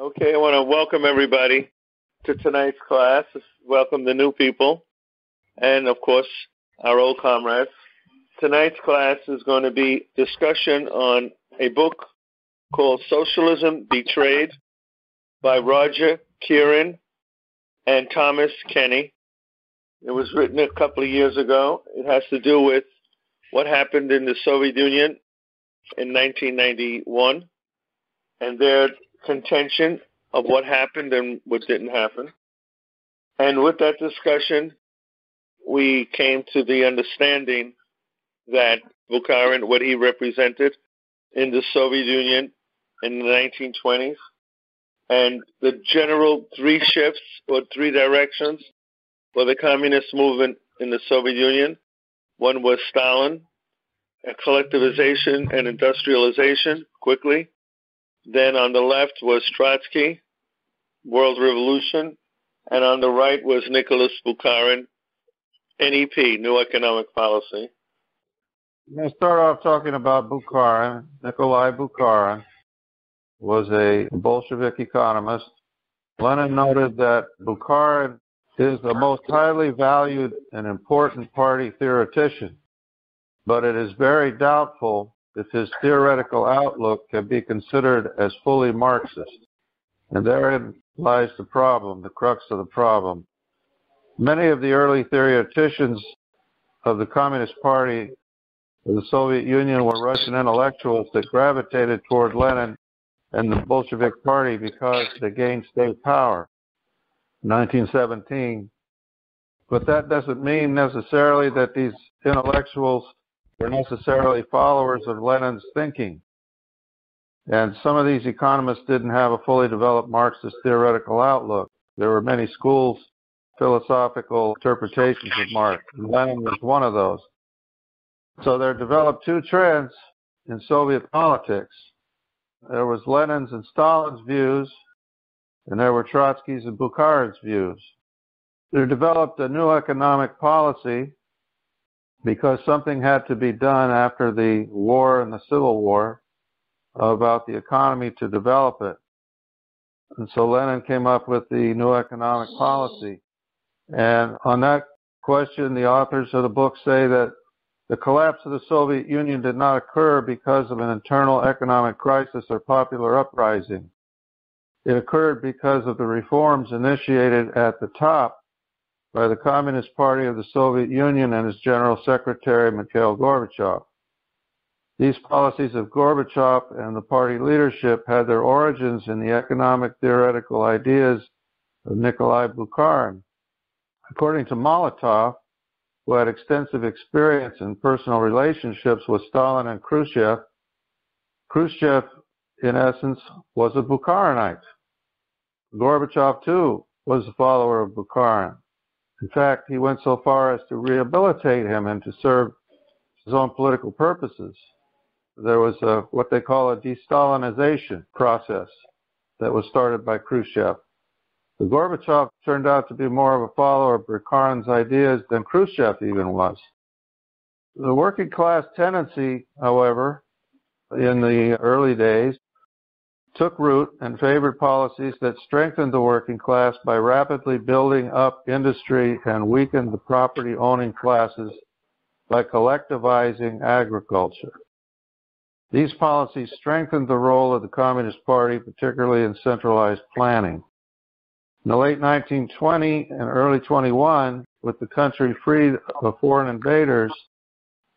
Okay, I want to welcome everybody to tonight's class. Welcome the new people, and of course, our old comrades. Tonight's class is going to be discussion on a book called Socialism Betrayed by Roger Keeran and Thomas Kenny. It was written a couple of years ago. It has to do with what happened in the Soviet Union in 1991 and their contention of what happened and what didn't happen. And with that discussion, we came to the understanding that Bukharin, what he represented in the Soviet Union in the 1920s, and the general three shifts or three directions for the communist movement in the Soviet Union. One was Stalin, collectivization and industrialization quickly. Then on the left was Trotsky, World Revolution, and on the right was Nicholas Bukharin, NEP, New Economic Policy. I'm going to start off talking about Bukharin. Nikolai Bukharin was a Bolshevik economist. Lenin noted that Bukharin is the most highly valued and important party theoretician, but it is very doubtful if his theoretical outlook can be considered as fully Marxist. And therein lies the problem, the crux of the problem. Many of the early theoreticians of the Communist Party of the Soviet Union were Russian intellectuals that gravitated toward Lenin and the Bolshevik Party because they gained state power in 1917. But that doesn't mean necessarily that these intellectuals were necessarily followers of Lenin's thinking. And some of these economists didn't have a fully developed Marxist theoretical outlook. There were many schools, philosophical interpretations of Marx, and Lenin was one of those. So there developed two trends in Soviet politics. There was Lenin's and Stalin's views, and there were Trotsky's and Bukharin's views. There developed a new economic policy because something had to be done after the war and the Civil War about the economy to develop it. And so Lenin came up with the new economic policy. And on that question, the authors of the book say that the collapse of the Soviet Union did not occur because of an internal economic crisis or popular uprising. It occurred because of the reforms initiated at the top by the Communist Party of the Soviet Union and its General Secretary Mikhail Gorbachev. These policies of Gorbachev and the party leadership had their origins in the economic theoretical ideas of Nikolai Bukharin. According to Molotov, who had extensive experience in personal relationships with Stalin and Khrushchev, Khrushchev, in essence, was a Bukharinite. Gorbachev, too, was a follower of Bukharin. In fact, he went so far as to rehabilitate him and to serve his own political purposes there was a, what they call a de-Stalinization process that was started by Khrushchev. The Gorbachev turned out to be more of a follower of Bukharin's ideas than Khrushchev even was. The working class tendency, however, in the early days, took root and favored policies that strengthened the working class by rapidly building up industry and weakened the property owning classes by collectivizing agriculture. These policies strengthened the role of the Communist Party, particularly in centralized planning. In the late 1920 and early 21, with the country freed of foreign invaders,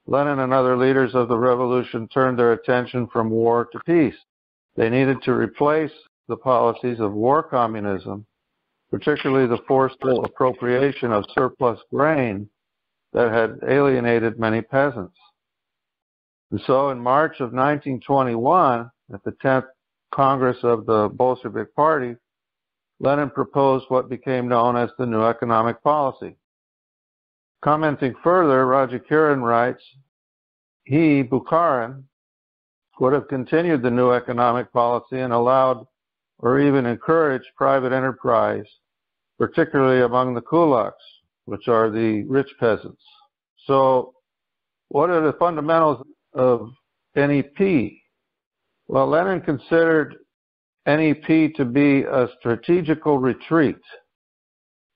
Lenin and other leaders of the revolution turned their attention from war to peace. They needed to replace the policies of war communism, particularly the forceful appropriation of surplus grain that had alienated many peasants. And so in March of 1921, at the 10th Congress of the Bolshevik Party, Lenin proposed what became known as the New Economic Policy. Commenting further, Roger writes, he, Bukharin, would have continued the new economic policy and allowed or even encouraged private enterprise, particularly among the kulaks, which are the rich peasants. So, what are the fundamentals of NEP? Well, Lenin considered NEP to be a strategical retreat.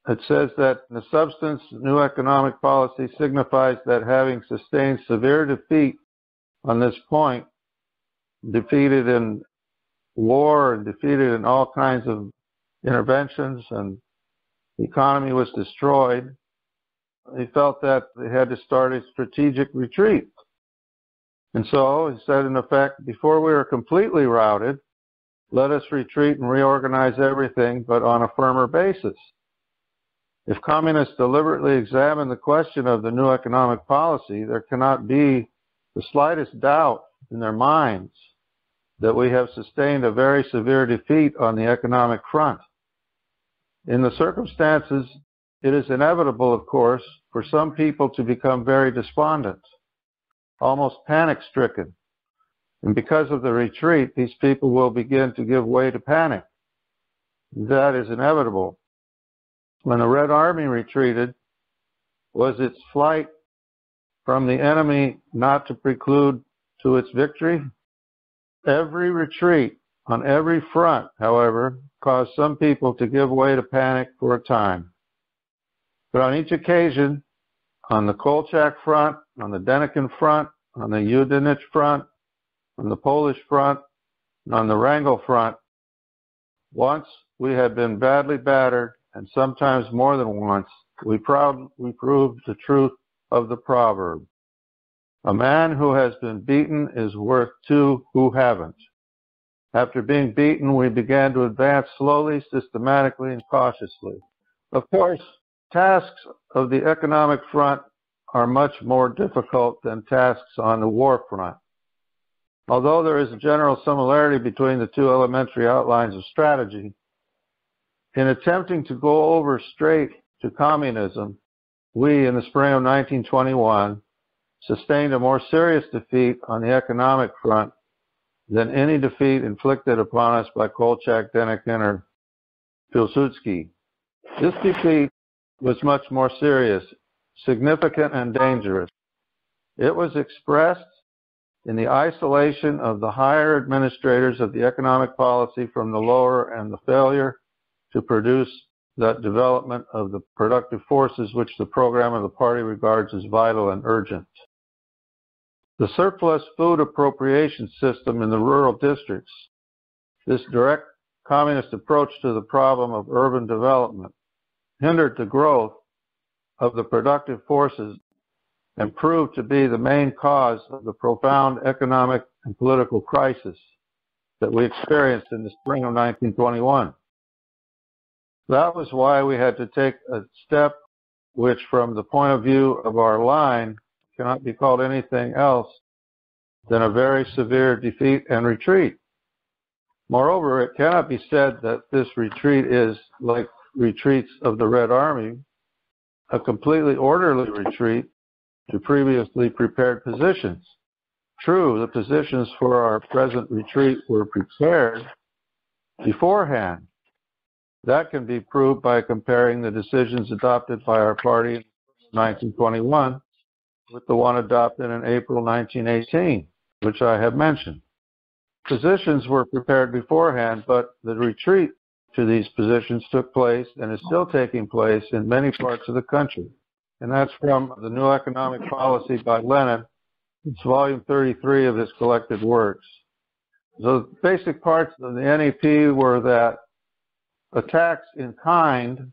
It says that in the substance, new economic policy signifies that having sustained severe defeat on this point, defeated in war and defeated in all kinds of interventions and the economy was destroyed, he felt that they had to start a strategic retreat. And so he said, in effect, before we are completely routed, let us retreat and reorganize everything, but on a firmer basis. If communists deliberately examine the question of the new economic policy, there cannot be the slightest doubt in their minds that we have sustained a very severe defeat on the economic front. In the circumstances, it is inevitable, of course, for some people to become very despondent, almost panic stricken. And because of the retreat, these people will begin to give way to panic. That is inevitable. When the Red Army retreated, was its flight from the enemy not to preclude to its victory? Every retreat on every front, however, caused some people to give way to panic for a time. But on each occasion, on the Kolchak front, on the Denikin front, on the Yudenich front, on the Polish front, and on the Wrangel front, once we had been badly battered, and sometimes more than once, we, we proved the truth of the proverb. A man who has been beaten is worth two who haven't. After being beaten, we began to advance slowly, systematically, and cautiously. Of course, tasks of the economic front are much more difficult than tasks on the war front. Although there is a general similarity between the two elementary outlines of strategy, in attempting to go over straight to communism, we, in the spring of 1921, sustained a more serious defeat on the economic front than any defeat inflicted upon us by Kolchak, Denikin, or Pilsudski. This defeat was much more serious, significant, and dangerous. It was expressed in the isolation of the higher administrators of the economic policy from the lower and the failure to produce that development of the productive forces which the program of the party regards as vital and urgent. The surplus food appropriation system in the rural districts, this direct communist approach to the problem of urban development, hindered the growth of the productive forces and proved to be the main cause of the profound economic and political crisis that we experienced in the spring of 1921. That was why we had to take a step which, from the point of view of our line, cannot be called anything else than a very severe defeat and retreat. Moreover, it cannot be said that this retreat is like retreats of the Red Army, a completely orderly retreat to previously prepared positions. True, the positions for our present retreat were prepared beforehand, that can be proved by comparing the decisions adopted by our party in 1921 with the one adopted in April 1918, which I have mentioned. Positions were prepared beforehand, but the retreat to these positions took place and is still taking place in many parts of the country. And that's from the New Economic Policy by Lenin. It's volume 33 of his collected works. The basic parts of the NEP were that a tax in kind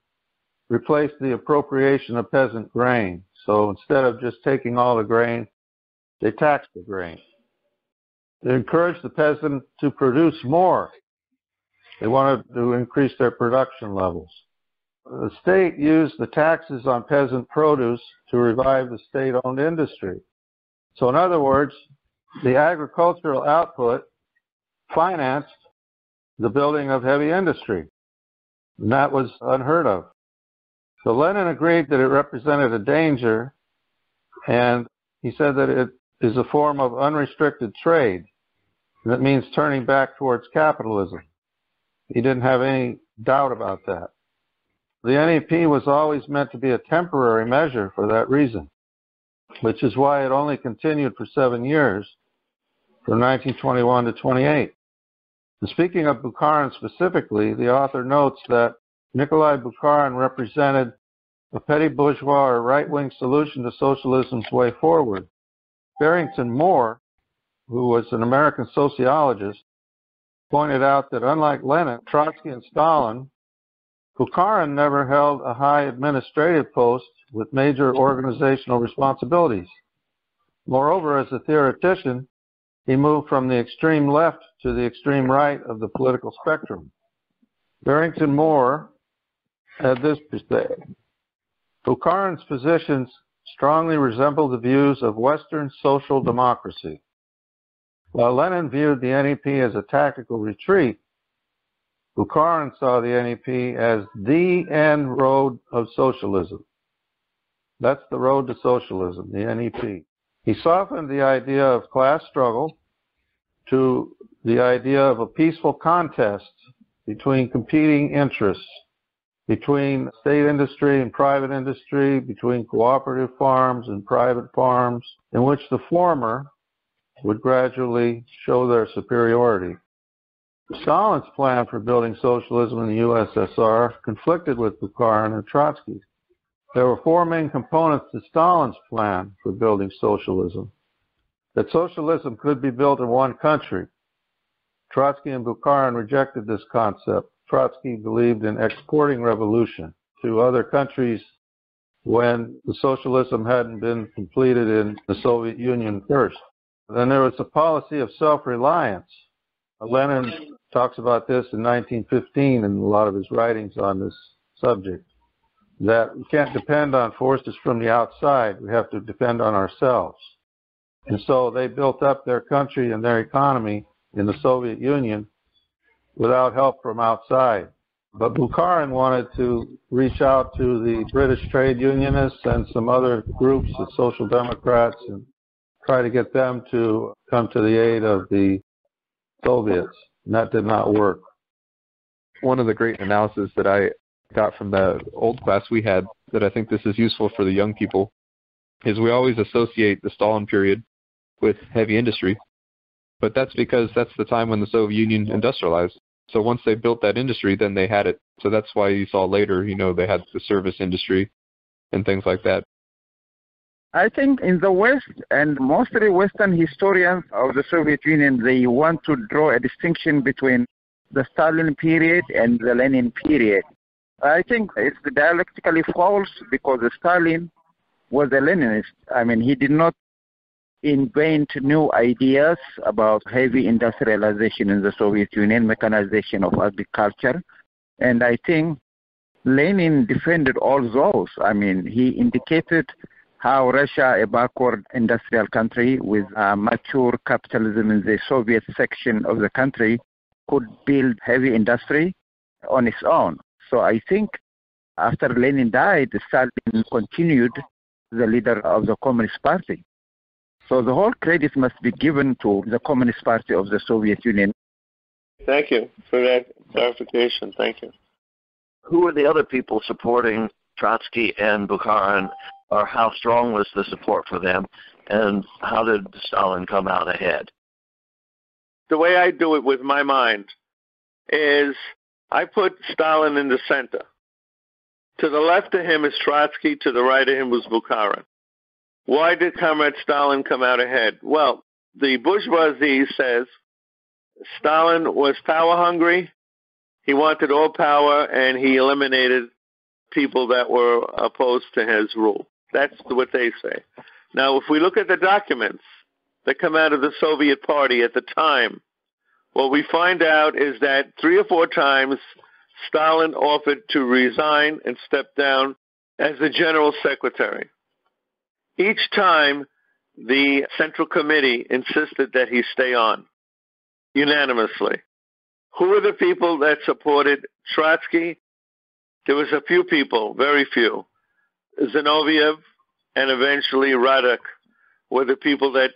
replaced the appropriation of peasant grain. So instead of just taking all the grain, they taxed the grain. They encouraged the peasant to produce more. They wanted to increase their production levels. The state used the taxes on peasant produce to revive the state owned industry. So, in other words, the agricultural output financed the building of heavy industry. And that was unheard of. So Lenin agreed that it represented a danger, and he said that it is a form of unrestricted trade. That means turning back towards capitalism. He didn't have any doubt about that. The NEP was always meant to be a temporary measure for that reason, which is why it only continued for seven years, from 1921 to 28. And speaking of Bukharin specifically, the author notes that Nikolai Bukharin represented a petty bourgeois or right-wing solution to socialism's way forward. Barrington Moore, who was an American sociologist, pointed out that unlike Lenin, Trotsky, and Stalin, Bukharin never held a high administrative post with major organizational responsibilities. Moreover, as a theoretician, he moved from the extreme left to the extreme right of the political spectrum. Barrington Moore Uh, this to say. Bukharin's positions strongly resemble the views of Western social democracy. While Lenin viewed the NEP as a tactical retreat, Bukharin saw the NEP as the end road of socialism. That's the road to socialism, the NEP. He softened the idea of class struggle to the idea of a peaceful contest between competing interests, between state industry and private industry, between cooperative farms and private farms, in which the former would gradually show their superiority. Stalin's plan for building socialism in the USSR conflicted with Bukharin and Trotsky. There were four main components to Stalin's plan for building socialism. That socialism could be built in one country. Trotsky and Bukharin rejected this concept. Trotsky believed in exporting revolution to other countries when the socialism hadn't been completed in the Soviet Union first. Then there was a policy of self-reliance. Lenin talks about this in 1915 in a lot of his writings on this subject. That we can't depend on forces from the outside. We have to depend on ourselves. And so they built up their country and their economy in the Soviet Union without help from outside. But Bukharin wanted to reach out to the British trade unionists and some other groups, the Social Democrats, and try to get them to come to the aid of the Soviets and that did not work. One of the great analyses that I got from the old class we had that I think this is useful for the young people is we always associate the Stalin period with heavy industry, but that's because that's the time when the Soviet Union industrialized. So once they built that industry, then they had it. So that's why you saw later, you know, they had the service industry and things like that. I think in the West and mostly Western historians of the Soviet Union, they want to draw a distinction between the Stalin period and the Lenin period. I think it's dialectically false because Stalin was a Leninist. I mean, he did not invent new ideas about heavy industrialization in the Soviet Union, mechanization of agriculture. And I think Lenin defended all those. I mean, he indicated how Russia, a backward industrial country with mature capitalism in the Soviet section of the country, could build heavy industry on its own. So I think after Lenin died, Stalin continued the leader of the Communist Party. So the whole credit must be given to the Communist Party of the Soviet Union. Thank you for that clarification. Thank you. Who were the other people supporting Trotsky and Bukharin or how strong was the support for them, and how did Stalin come out ahead? The way I do it with my mind is I put Stalin in the center. To the left of him is Trotsky, to the right of him was Bukharin. Why did Comrade Stalin come out ahead? Well, the bourgeoisie says Stalin was power hungry, he wanted all power, and he eliminated people that were opposed to his rule. That's what they say. Now, if we look at the documents that come out of the Soviet Party at the time, what we find out is that three or four times Stalin offered to resign and step down as the general secretary. Each time, the Central Committee insisted that he stay on unanimously. Who were the people that supported Trotsky? There was a few people, very few. Zinoviev, and eventually Radek were the people that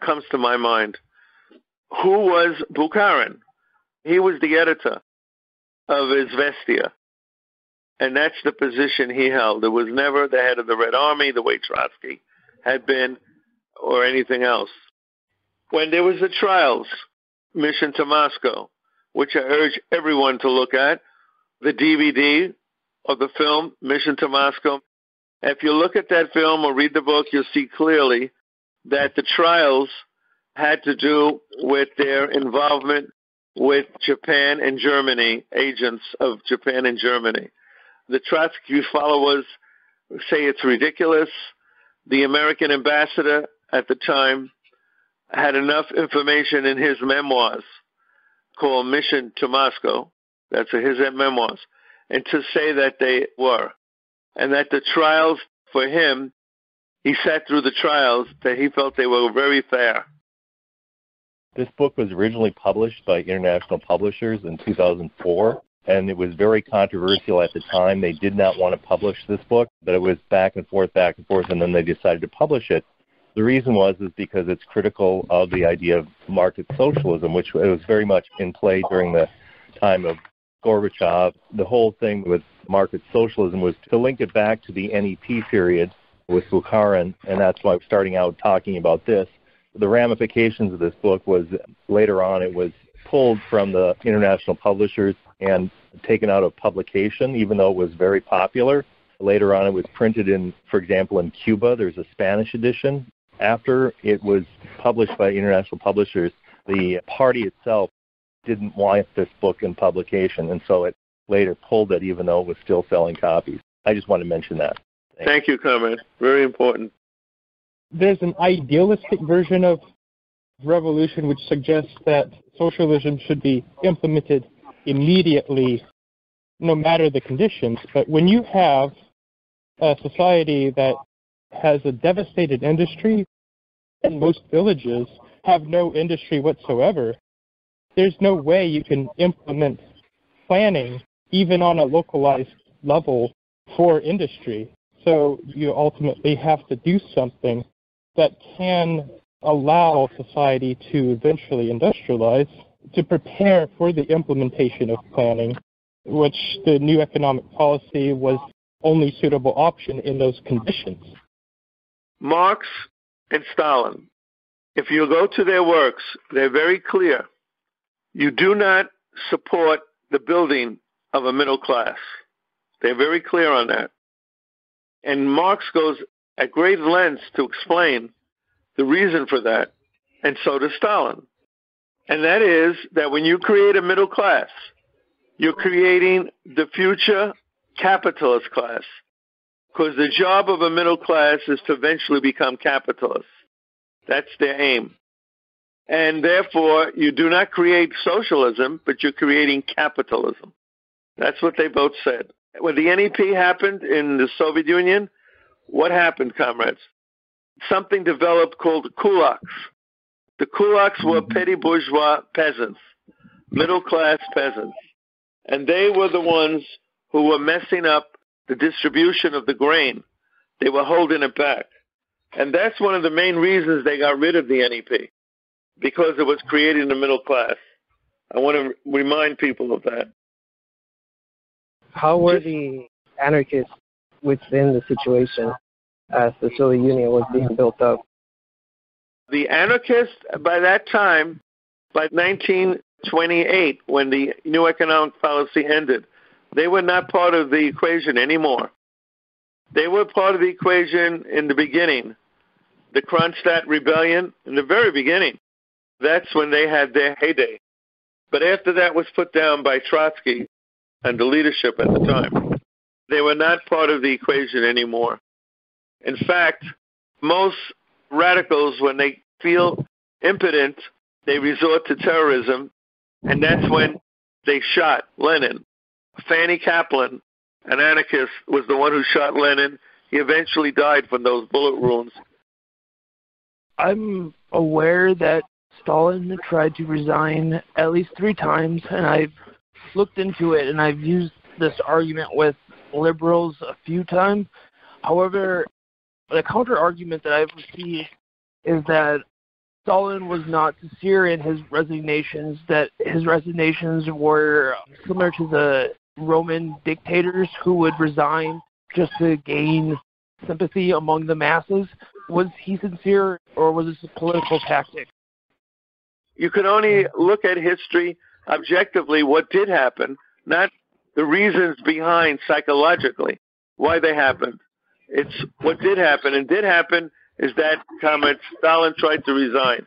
comes to my mind. Who was Bukharin? He was the editor of Izvestia. And that's the position he held. It was never the head of the Red Army, the way Trotsky had been, or anything else. When there was the trials, Mission to Moscow, which I urge everyone to look at. The DVD of the film Mission to Moscow. If you look at that film or read the book, you'll see clearly that the trials had to do with their involvement with Japan and Germany, agents of Japan and Germany. The Trotsky followers say it's ridiculous. The American ambassador at the time had enough information in his memoirs called Mission to Moscow. That's his memoirs. And to say that they were. And that the trials for him, he sat through the trials that he felt they were very fair. This book was originally published by International Publishers in 2004, and it was very controversial at the time. They did not want to publish this book, but it was back and forth, back and forth, and then they decided to publish it. The reason was is because it's critical of the idea of market socialism, which was very much in play during the time of Gorbachev. The whole thing with market socialism was to link it back to the NEP period with Bukharin, and that's why I'm starting out talking about this the ramifications of this book was later on it was pulled from the international publishers and taken out of publication, even though it was very popular. Later on, it was printed in, for example, in Cuba. There's a Spanish edition. After it was published by international publishers, the party itself didn't want this book in publication, and so it later pulled it, even though it was still selling copies. I just want to mention that. Thank, Thank you, Comrade. Very important there's an idealistic version of revolution which suggests that socialism should be implemented immediately, no matter the conditions. But when you have a society that has a devastated industry, and most villages have no industry whatsoever, there's no way you can implement planning, even on a localized level, for industry. So you ultimately have to do something that can allow society to eventually industrialize to prepare for the implementation of planning, which the new economic policy was only suitable option in those conditions. Marx and Stalin, if you go to their works, they're very clear. You do not support the building of a middle class. They're very clear on that. And Marx goes at great lengths to explain the reason for that, and so does Stalin. And that is that when you create a middle class, you're creating the future capitalist class. Because the job of a middle class is to eventually become capitalists. That's their aim. And therefore, you do not create socialism, but you're creating capitalism. That's what they both said. When the NEP happened in the Soviet Union, what happened, comrades? Something developed called kulaks. The kulaks were mm-hmm. petty bourgeois peasants, middle class peasants. And they were the ones who were messing up the distribution of the grain. They were holding it back. And that's one of the main reasons they got rid of the NEP, because it was creating the middle class. I want to remind people of that. How were the anarchists within the situation as the Soviet Union was being built up. The anarchists, by that time, by 1928, when the new economic policy ended, they were not part of the equation anymore. They were part of the equation in the beginning. The Kronstadt Rebellion, in the very beginning, that's when they had their heyday. But after that was put down by Trotsky and the leadership at the time, they were not part of the equation anymore. In fact, most radicals, when they feel impotent, they resort to terrorism, and that's when they shot Lenin. Fanny Kaplan, an anarchist, was the one who shot Lenin. He eventually died from those bullet wounds. I'm aware that Stalin tried to resign at least three times, and I've looked into it and I've used this argument with liberals a few times. However, the counter argument that I've received is that Stalin was not sincere in his resignations, that his resignations were similar to the Roman dictators who would resign just to gain sympathy among the masses. Was he sincere or was this a political tactic? You can only look at history objectively, what did happen, not the reasons behind psychologically why they happened. It's what did happen, and did happen is that comment Stalin tried to resign.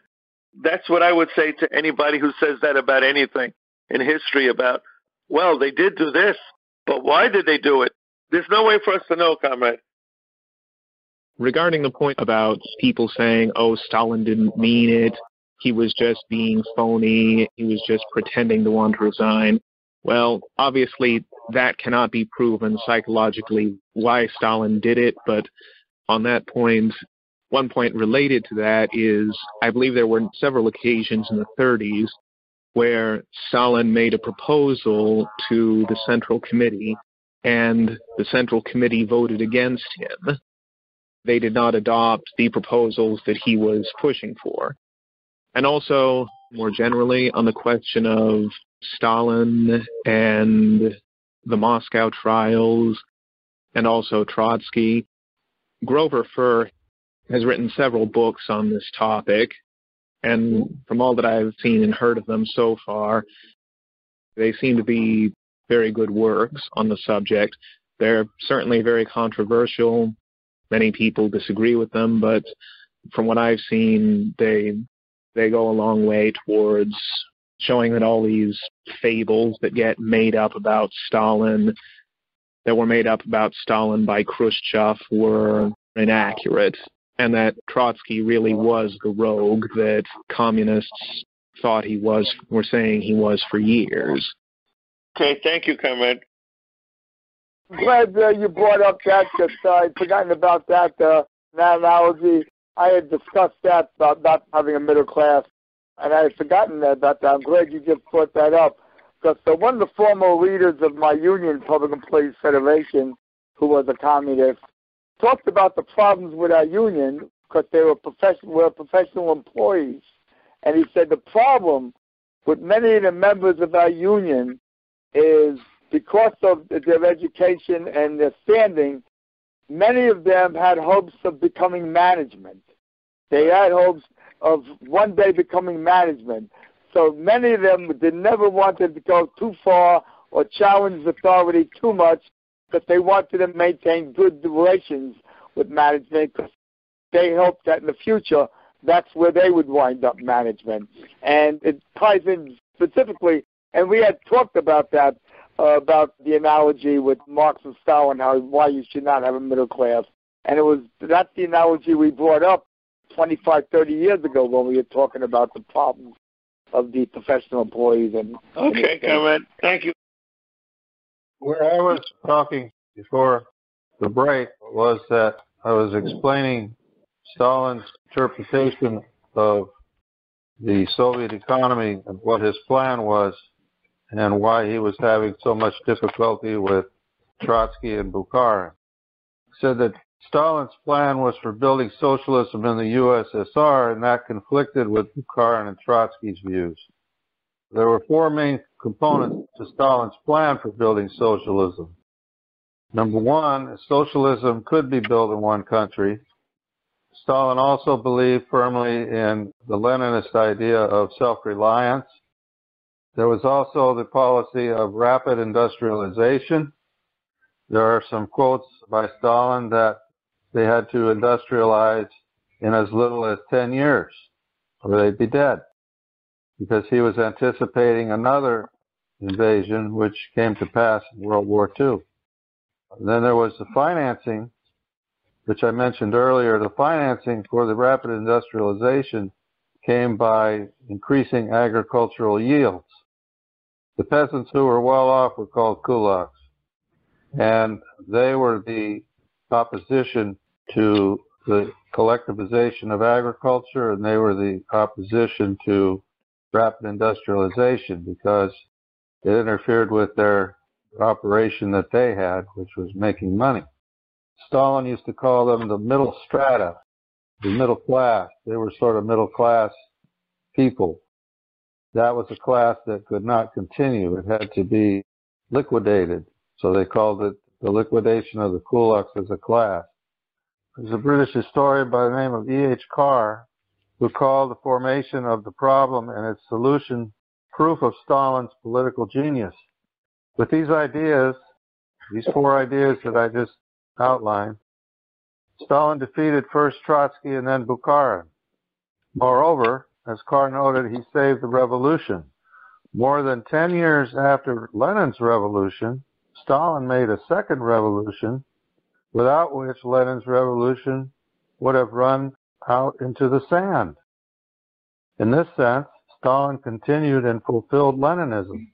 That's what I would say to anybody who says that about anything in history about, well, they did do this, but why did they do it? There's no way for us to know, comrade. Regarding the point about people saying, oh, Stalin didn't mean it, he was just being phony, he was just pretending to want to resign. Well, obviously, that cannot be proven psychologically why Stalin did it, but on that point, one point related to that is I believe there were several occasions in the 30s where Stalin made a proposal to the Central Committee and the Central Committee voted against him. They did not adopt the proposals that he was pushing for. And also, more generally, on the question of Stalin and the Moscow trials and also Trotsky, Grover Furr has written several books on this topic, and from all that I've seen and heard of them so far, they seem to be very good works on the subject. They're certainly very controversial. Many people disagree with them, but from what I've seen, they they go a long way towards showing that all these fables that get made up about Stalin, that were made up about Stalin by Khrushchev, were inaccurate and that Trotsky really was the rogue that communists thought he was, were saying he was for years. Okay, thank you, comrade. Glad uh, you brought up that because uh, I'd forgotten about that, uh, that analogy. I had discussed that about not having a middle class, and I had forgotten about that. I'm glad you just brought that up because uh, one of the former leaders of my union, Public Employees Federation, who was a communist, talked about the problems with our union because they were professional, were professional employees, and he said the problem with many of the members of our union is because of their education and their standing, many of them had hopes of becoming management. They had hopes of one day becoming management. So many of them did never wanted to go too far or challenge authority too much because they wanted to maintain good relations with management because they hoped that in the future that's where they would wind up management. And it ties in specifically, and we had talked about that, uh, about the analogy with Marx and Stalin, how why you should not have a middle class. And it was that's the analogy we brought up 25, 30 years ago when we were talking about the problems of the professional employees. And okay, Cameron, thank you. Where I was talking before the break was that I was explaining Stalin's interpretation of the Soviet economy and what his plan was and why he was having so much difficulty with Trotsky and Bukharin. He said that Stalin's plan was for building socialism in the USSR and that conflicted with Bukharin and Trotsky's views. There were four main components to Stalin's plan for building socialism. Number one, socialism could be built in one country. Stalin also believed firmly in the Leninist idea of self-reliance. There was also the policy of rapid industrialization. There are some quotes by Stalin that they had to industrialize in as little as 10 years or they'd be dead because he was anticipating another invasion which came to pass in World War II. Then there was the financing, which I mentioned earlier. The financing for the rapid industrialization came by increasing agricultural yields. The peasants who were well off were called kulaks, and they were the opposition to the collectivization of agriculture, and they were the opposition to rapid industrialization because it interfered with their operation that they had, which was making money. Stalin used to call them the middle strata, the middle class. They were sort of middle class people. That was a class that could not continue. It had to be liquidated. So they called it the liquidation of the kulaks as a class. There's a British historian by the name of E.H. Carr who called the formation of the problem and its solution proof of Stalin's political genius. With these ideas, these four ideas that I just outlined, Stalin defeated first Trotsky and then Bukharin. Moreover, as Carr noted, he saved the revolution. More than 10 years after Lenin's revolution, Stalin made a second revolution without which Lenin's revolution would have run out into the sand. In this sense, Stalin continued and fulfilled Leninism.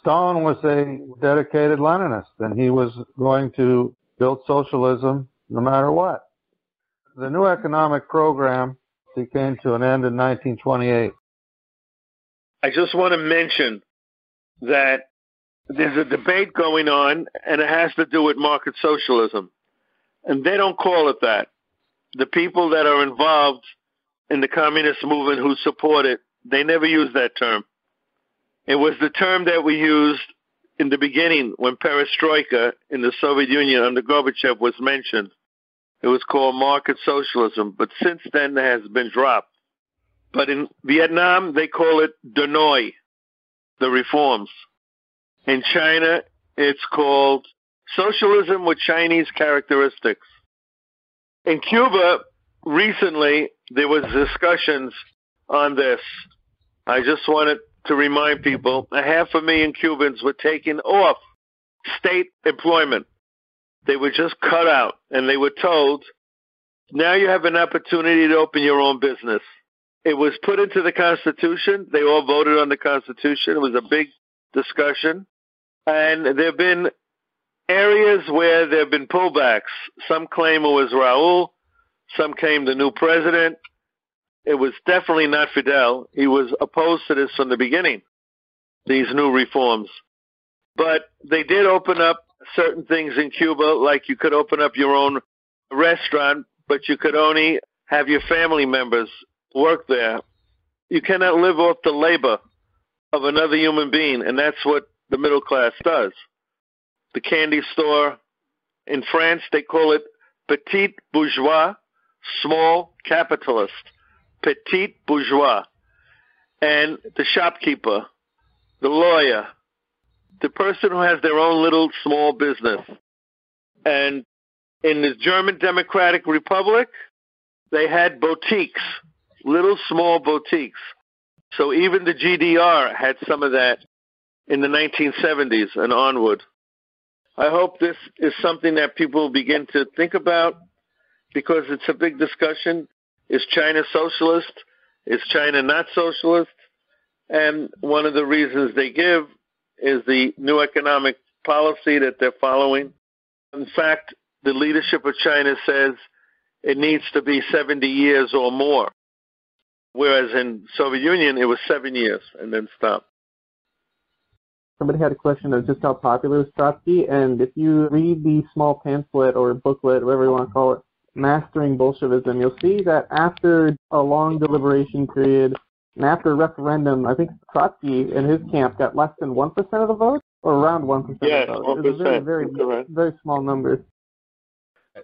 Stalin was a dedicated Leninist, and he was going to build socialism no matter what. The new economic program came to an end in 1928. I just want to mention that there's a debate going on, and it has to do with market socialism. And they don't call it that. The people that are involved in the communist movement who support it, they never use that term. It was the term that we used in the beginning when perestroika in the Soviet Union under Gorbachev was mentioned. It was called market socialism, but since then it has been dropped. But in Vietnam, they call it Hanoi, the reforms. In China, it's called socialism with Chinese characteristics. In Cuba, recently, there was discussions on this. I just wanted to remind people, a half a million Cubans were taken off state employment. They were just cut out, and they were told, now you have an opportunity to open your own business. It was put into the Constitution. They all voted on the Constitution. It was a big discussion. And there have been areas where there have been pullbacks. Some claim it was Raul. Some claim the new president. It was definitely not Fidel. He was opposed to this from the beginning, these new reforms. But they did open up certain things in Cuba, like you could open up your own restaurant, but you could only have your family members work there. You cannot live off the labor of another human being, and that's what the middle class does. The candy store in France, they call it petit bourgeois, small capitalist, petit bourgeois. And the shopkeeper, the lawyer, the person who has their own little small business. And in the German Democratic Republic, they had boutiques, little small boutiques. So even the GDR had some of that in the 1970s and onward. I hope this is something that people begin to think about because it's a big discussion. Is China socialist? Is China not socialist? And one of the reasons they give is the new economic policy that they're following. In fact, the leadership of China says it needs to be 70 years or more, whereas in Soviet Union it was seven years and then stopped somebody had a question of just how popular is Trotsky, and if you read the small pamphlet or booklet, whatever you want to call it, Mastering Bolshevism, you'll see that after a long deliberation period and after a referendum, I think Trotsky and his camp got less than 1% of the vote, or around 1% yes, of the vote. 1%. It was a very, very, very small number.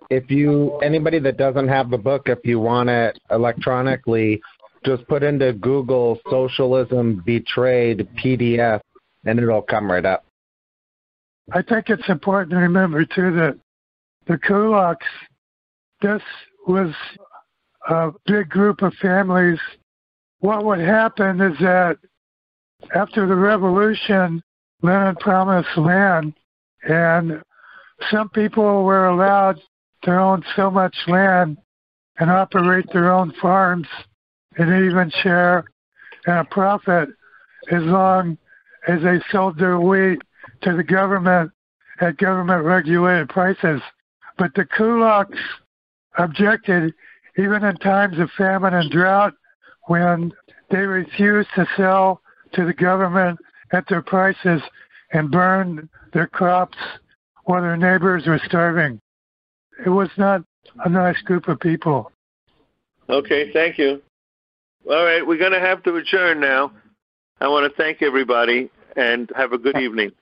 If you, anybody that doesn't have the book, if you want it electronically, just put into Google Socialism Betrayed PDF and it'll come right up. I think it's important to remember too that the kulaks, this was a big group of families. What would happen is that after the revolution, Lenin promised land, and some people were allowed to own so much land and operate their own farms and even share in a profit as long as they sold their wheat to the government at government regulated prices. But the kulaks objected even in times of famine and drought when they refused to sell to the government at their prices and burned their crops while their neighbors were starving. It was not a nice group of people. Okay, thank you. All right, we're going to have to adjourn now. I want to thank everybody and have a good evening.